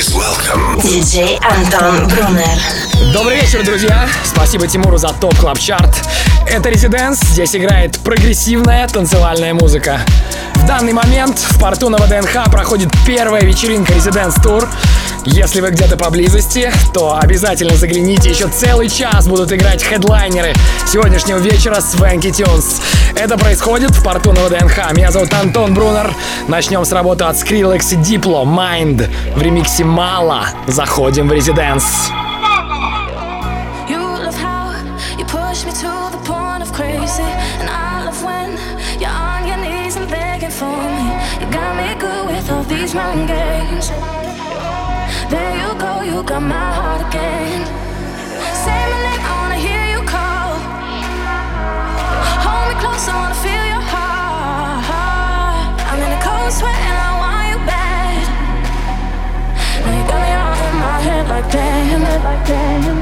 Please welcome Диджей Антон Брунер. Добрый вечер, друзья! Спасибо Тимуру за топ клаб чарт Это Резиденс, здесь играет прогрессивная танцевальная музыка. В данный момент в порту на ВДНХ проходит первая вечеринка Резиденс Тур. Если вы где-то поблизости, то обязательно загляните, еще целый час будут играть хедлайнеры сегодняшнего вечера с Венки Тюнс. Это происходит в порту на ВДНХ. Меня зовут Антон Брунер. Начнем с работы от Skrillex и Diplo, Mind. В ремиксе «Мало» заходим в Резиденс. These mind games. There you go, you got my heart again. Say my name, I wanna hear you call. Hold me close, I wanna feel your heart. I'm in a cold sweat and I want you bad. Now you got me all in my head like damn, like damn.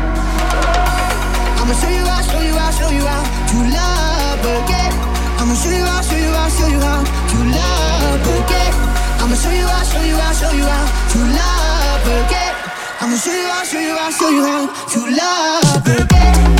I'ma show you out, show you out, show you out to love again. I'ma show you out, show you out, show you out to love again. I'ma show you out, show you out, show you out to love again. I'ma show you out, show you out, show you how to love again.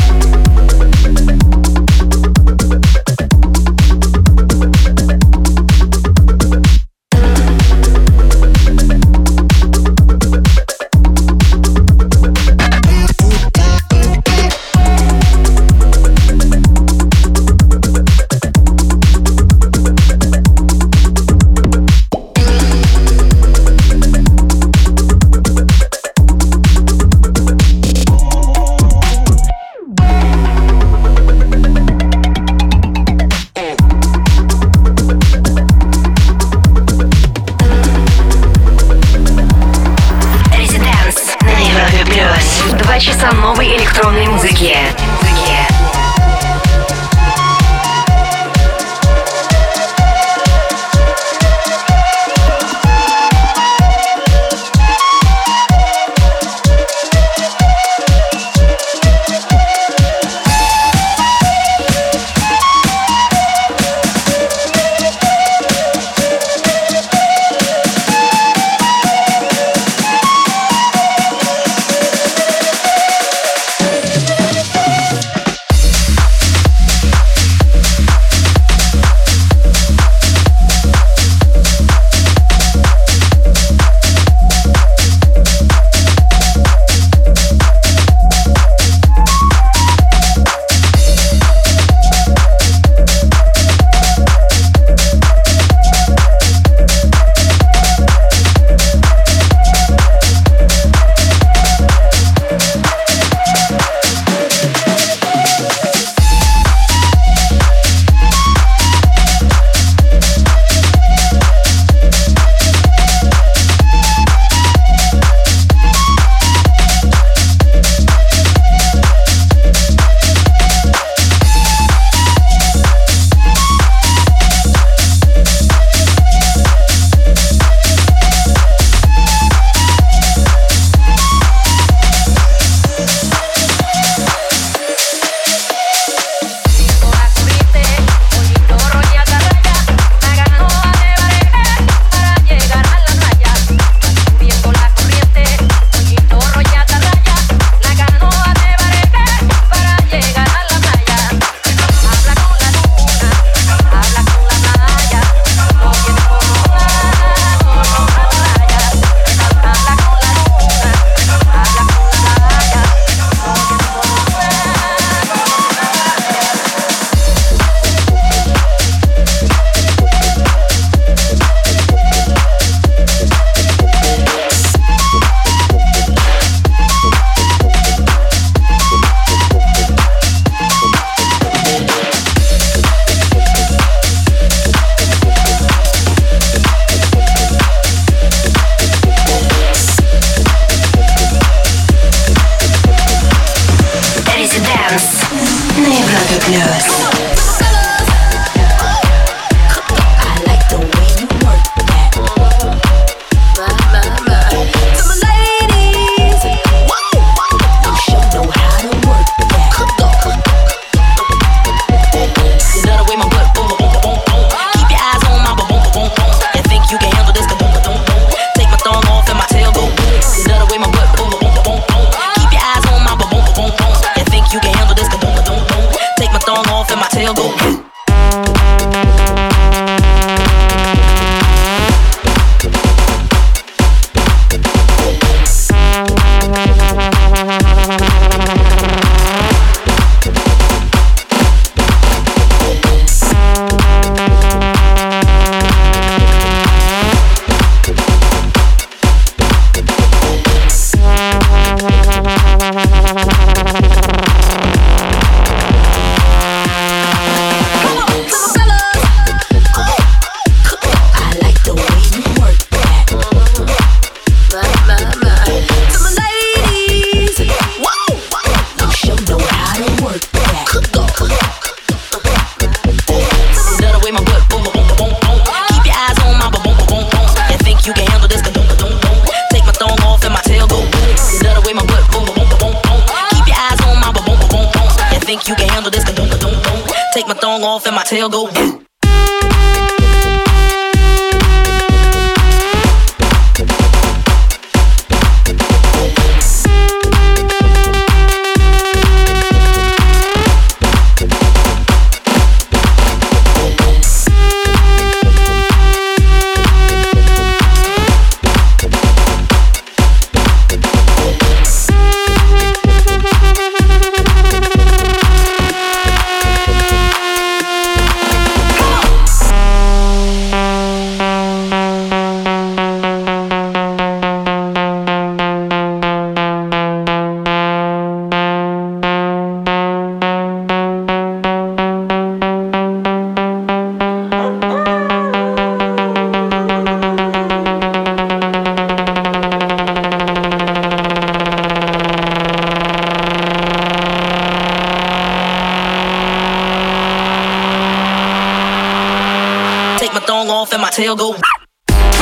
Off and my tail go.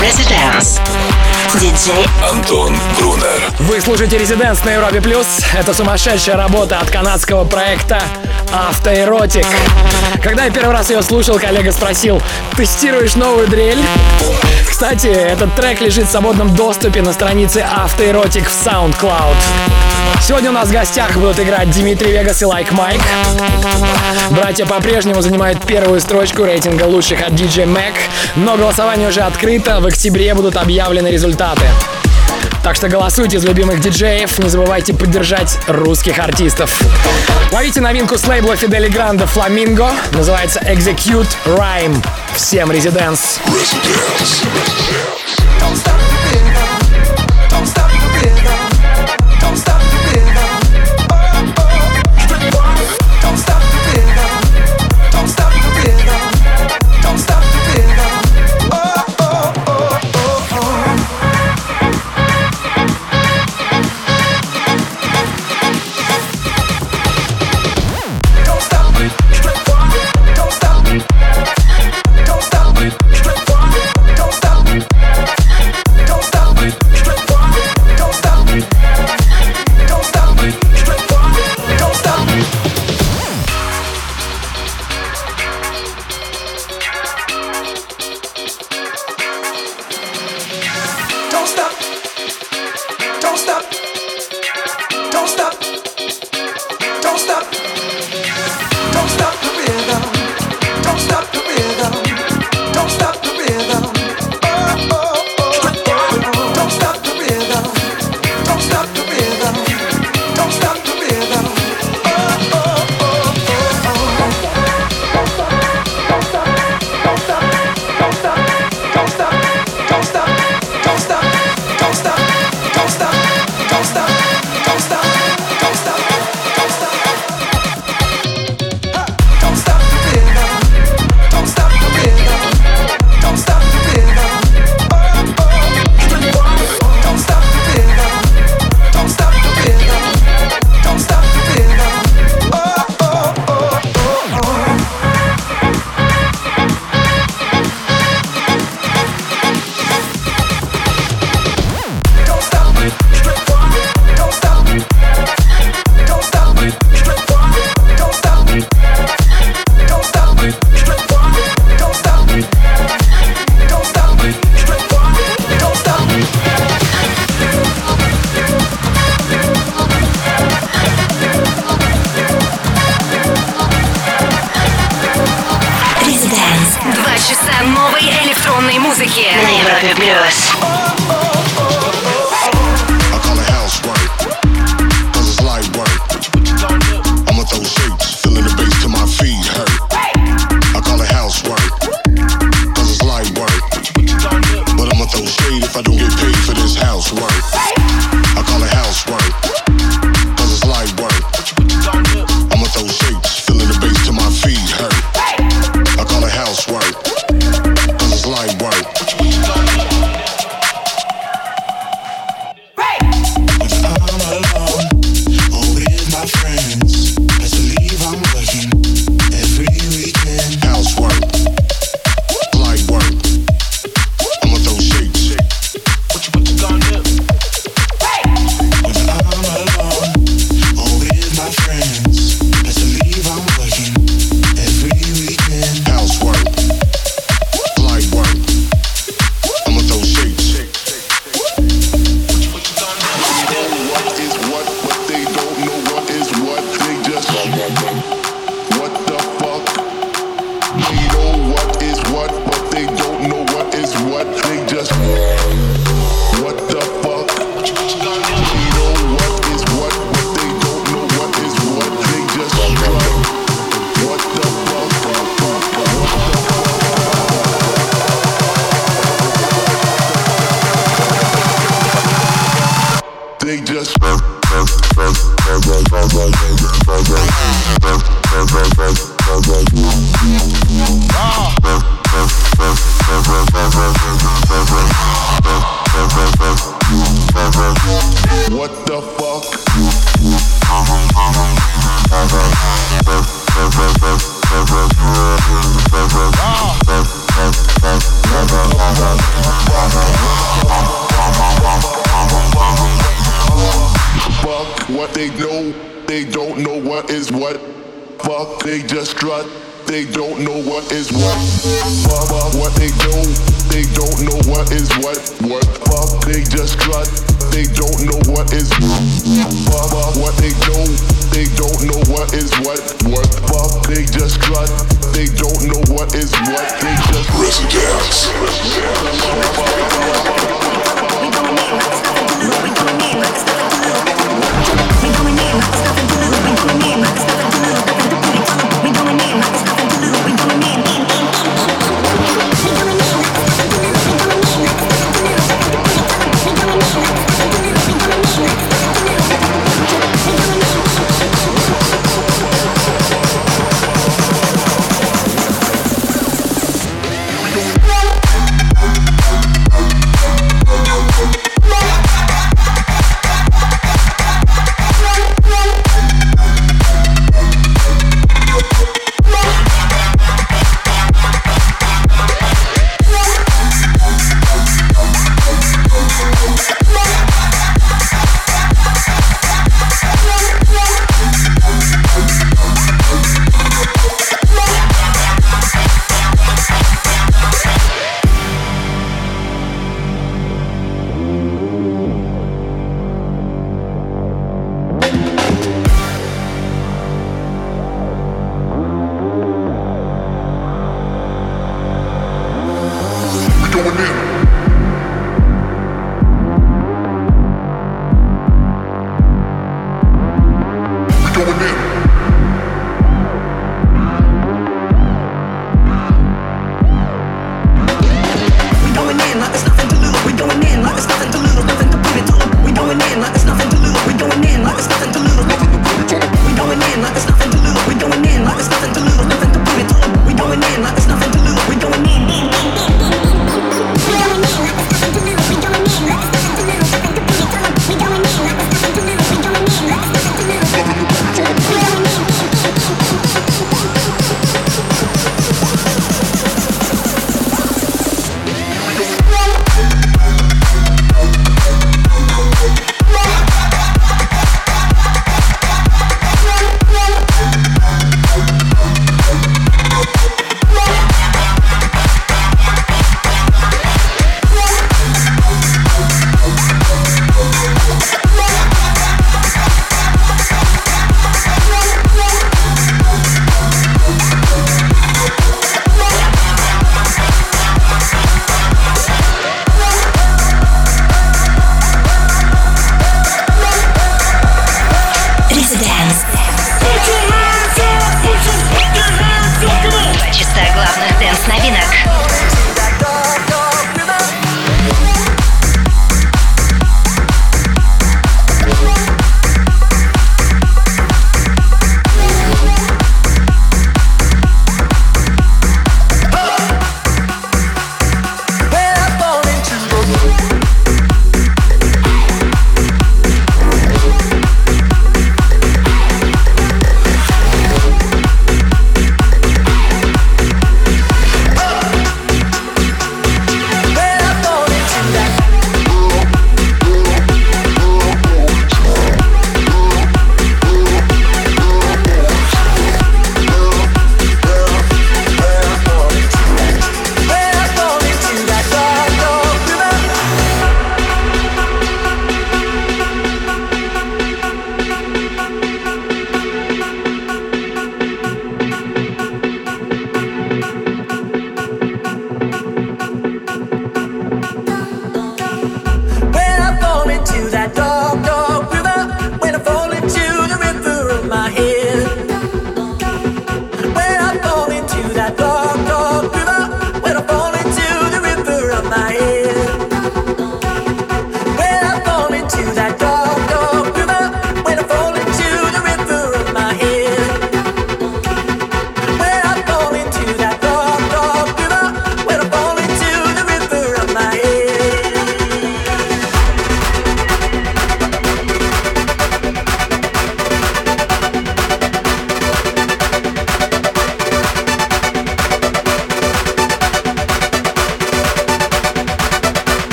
Residence. Диджей Антон Брунер. Вы слушаете Residence на Европе Плюс. Это сумасшедшая работа от канадского проекта Autoerotique. Когда я первый раз ее слушал, коллега спросил, тестируешь новую дрель? Кстати, этот трек лежит в свободном доступе на странице Autoerotique в SoundCloud. Сегодня у нас в гостях будут играть Dimitri Vegas и Like Mike. Братья по-прежнему занимают первую строчку рейтинга лучших от DJ Mag, но голосование уже открыто, в октябре будут объявлены результаты. Так что голосуйте за любимых диджеев, не забывайте поддержать русских артистов. Ловите новинку с лейбла Фидели Гранда Фламинго, называется Execute Rhyme. Всем резиденс. Don't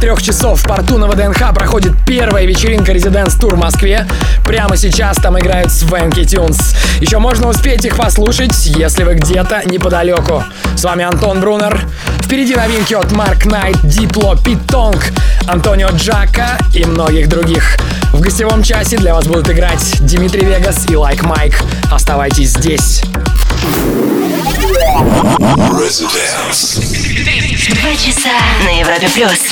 23 часов в порту на ВДНХ проходит первая вечеринка Residence Tour в Москве. Прямо сейчас там играют Swanky Tunes. Еще можно успеть их послушать, если вы где-то неподалеку. С вами Антон Брунер. Впереди новинки от Mark Knight, Diplo, Pete Tong, Antonio Giacca и многих других. В гостевом часе для вас будут играть Dimitri Vegas и Like Mike. Оставайтесь здесь. Residence. Два часа на Европе плюс.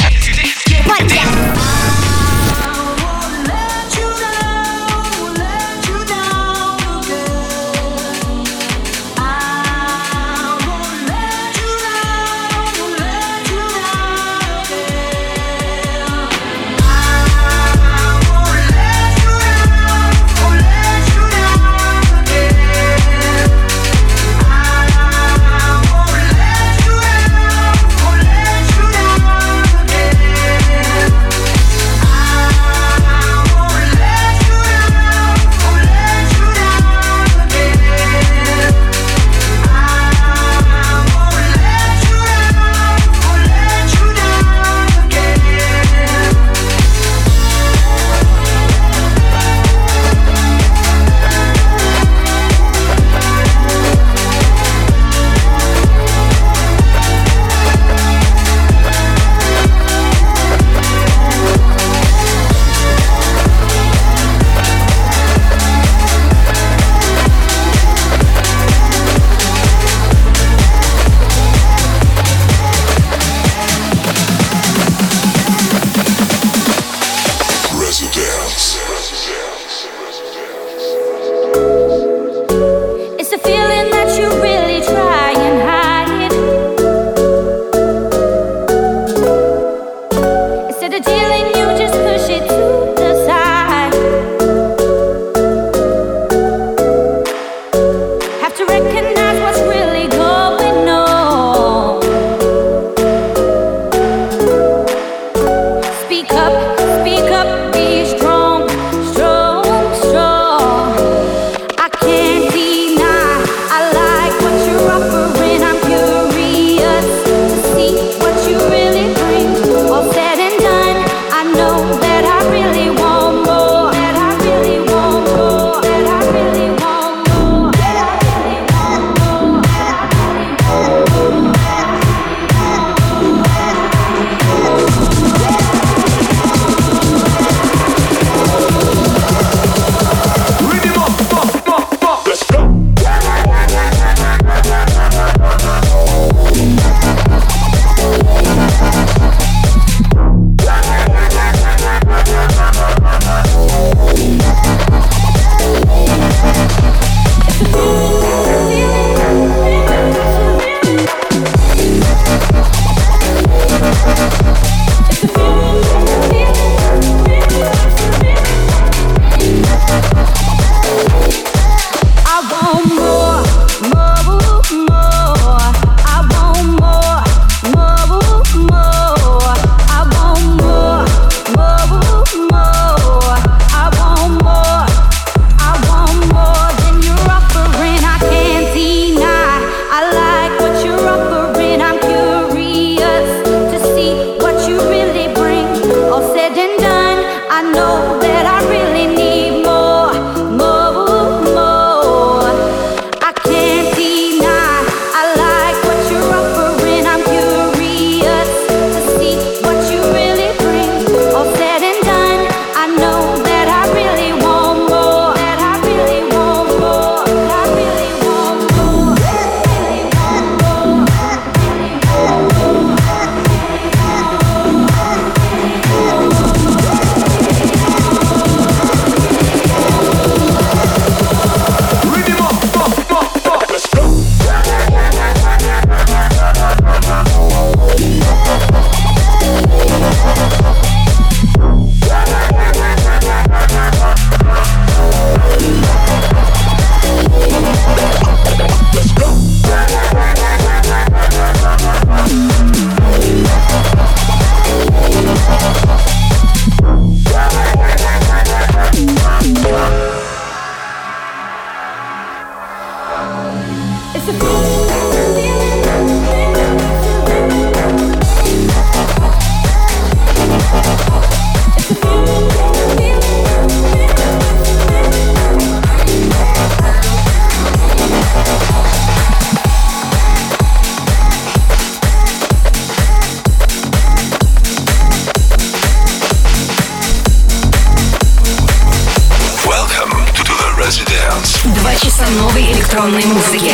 Два часа новой электронной музыки.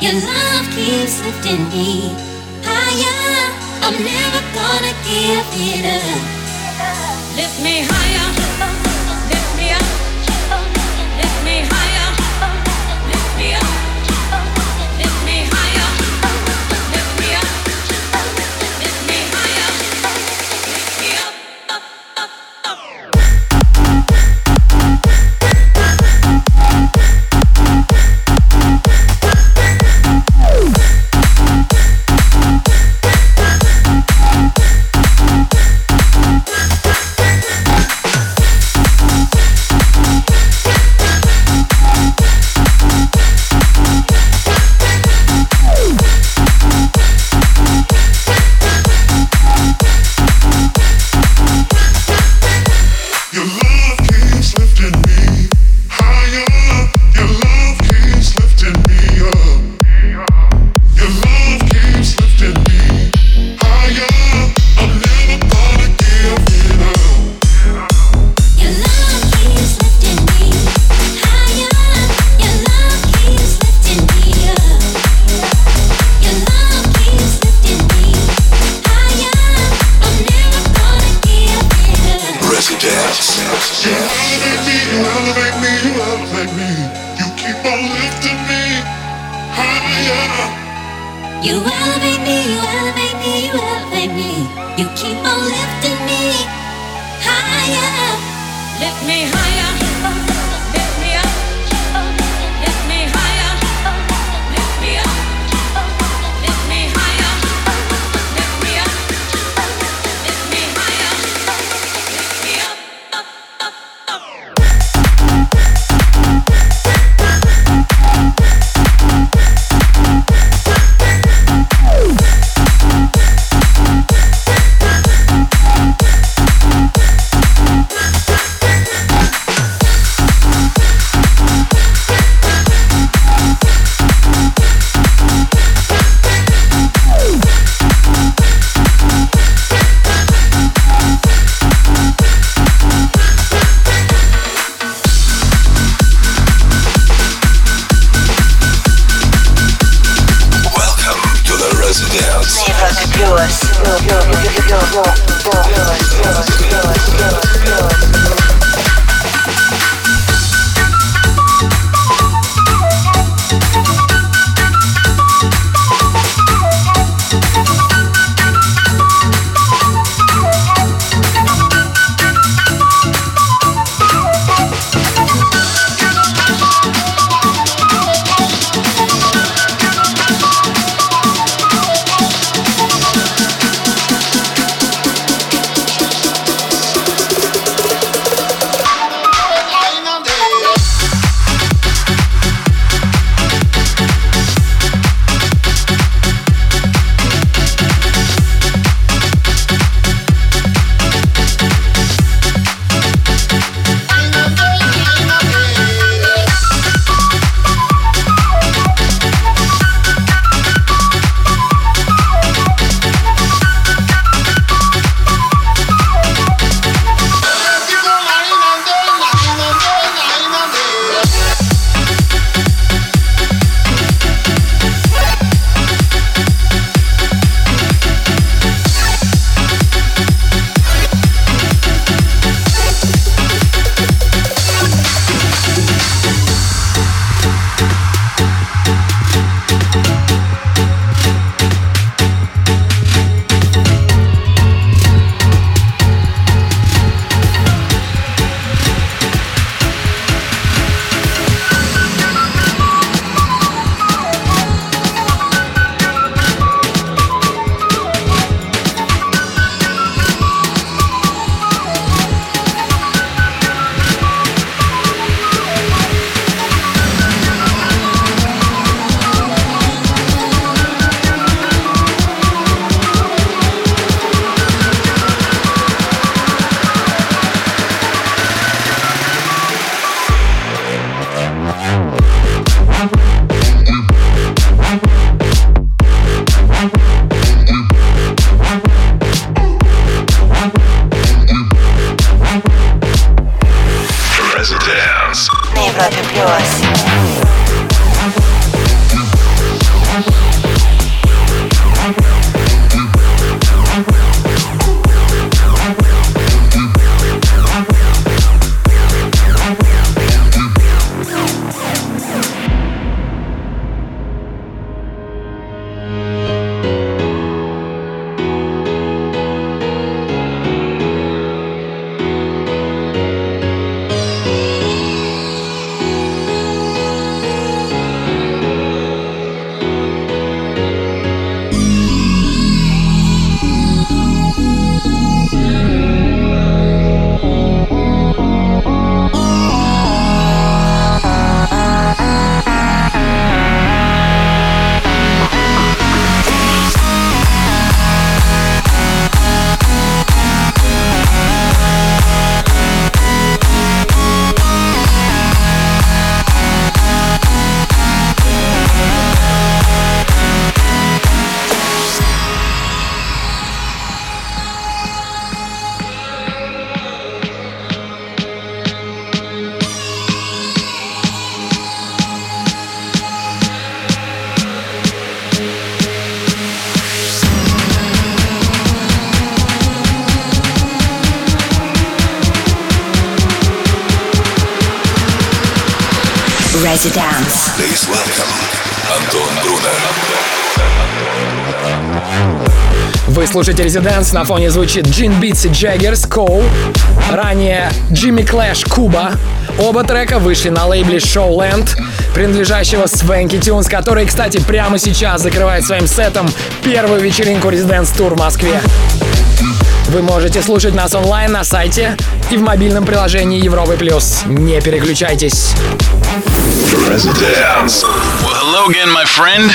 Your love keeps lifting me higher. I'm never gonna give it up. Lift me higher. You elevate me, you elevate me, you elevate me. You keep on lifting me higher. You elevate me, you elevate me, you elevate me. You keep on lifting me higher. Lift me higher. Please welcome Антон Брунер. Вы слушаете Residence, на фоне звучит Джин Битси Джаггерс Коу, ранее Джимми Клэш Куба. Оба трека вышли на лейбле Showland, принадлежащего Свенки Тюнс, который, кстати, прямо сейчас закрывает своим сетом первую вечеринку Residence Tour в Москве. Вы можете слушать нас онлайн на сайте и в мобильном приложении Европы Плюс. Не переключайтесь. The residence. Well, hello again, my friend.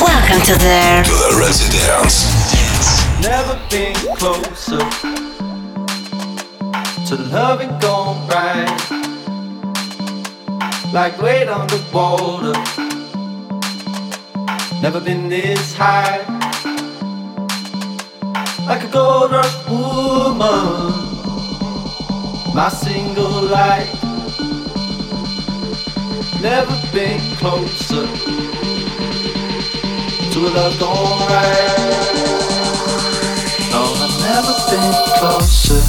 Welcome to the, To the Residence. Never been closer to loving gone right. Like weight on the water. Never been this high. Like a gold rush woman. My single light. Never been closer to a love gone right. No, I've never been closer.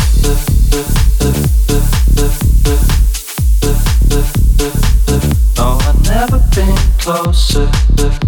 No, I've never been closer.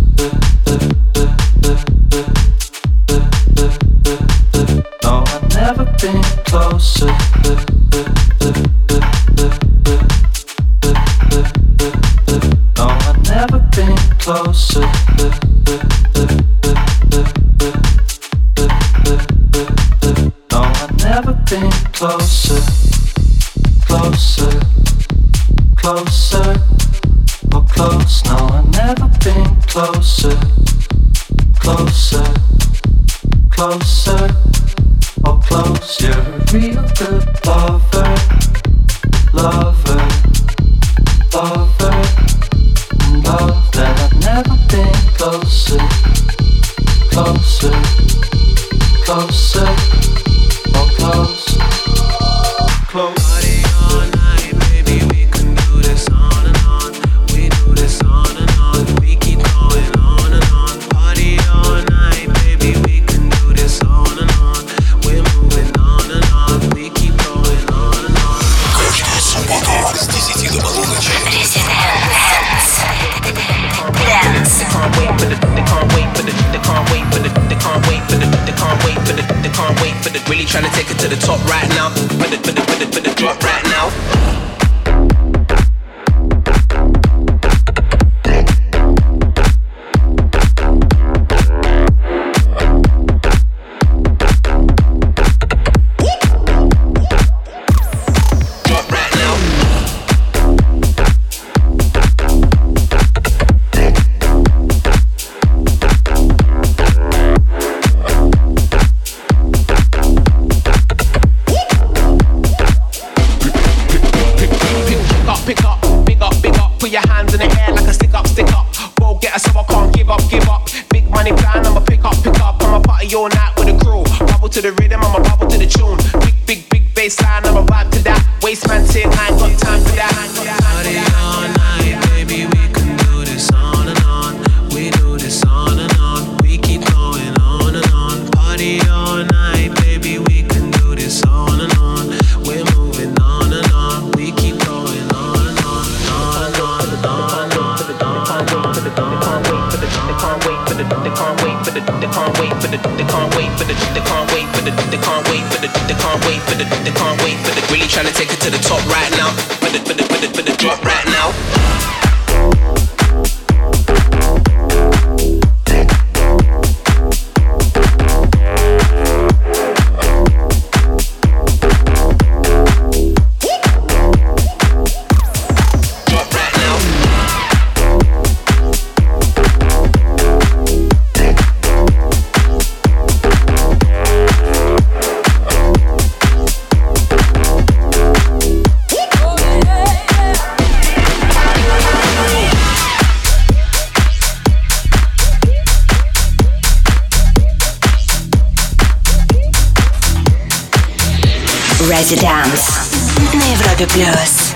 Really trying to take it to the top right now. Put the, put the, put the, put the drop right Residence на Европе плюс.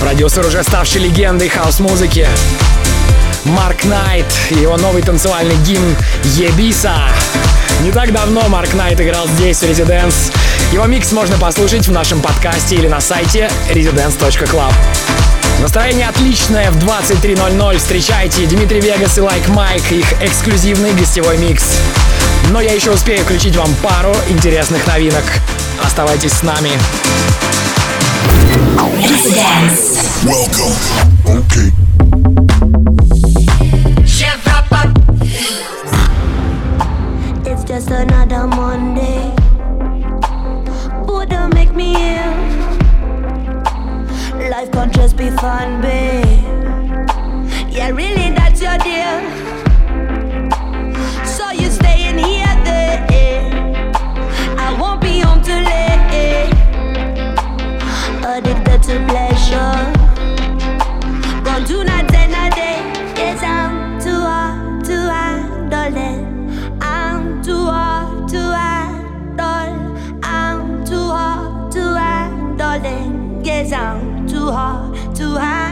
Продюсер, уже ставший легендой хаус-музыки. Mark Knight и его новый танцевальный гимн «Yebisah». Не так давно Mark Knight играл здесь, в Residence. Его микс можно послушать в нашем подкасте или на сайте residence.club. Настроение отличное. В 23.00 встречайте Dimitri Vegas и Like Mike, их эксклюзивный гостевой микс. Но я еще успею включить вам пару интересных новинок. Оставайтесь с нами. Welcome. Okay. It's just another Monday. Would make me ill? Life can't just be fun, babe. sound too hard, too high.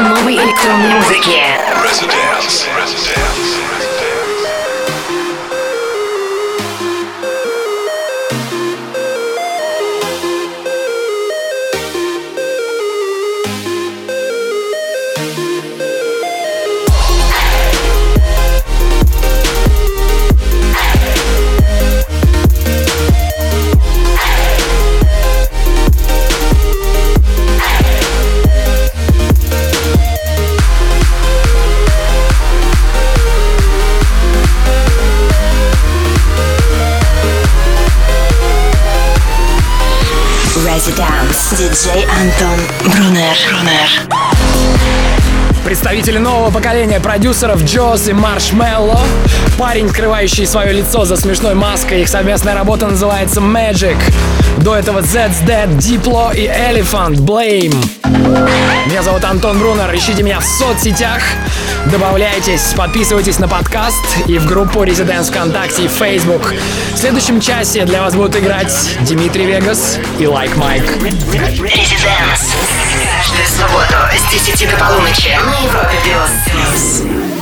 Часа новой электронной музыки. Residence. Residence. Представители нового поколения продюсеров Джоз и Маршмелло. Парень, скрывающий свое лицо за смешной маской. Их совместная работа называется Magic. До этого Zed's Dead, Diplo и Elephant Blame. Меня зовут Антон Брунер. Ищите меня в соцсетях. Добавляйтесь, подписывайтесь на подкаст и в группу Residence ВКонтакте и Facebook. В следующем часе для вас будут играть Дмитрий Вегас и Like Mike. Residence субботу с 10 до полуночи на Европе Плюс.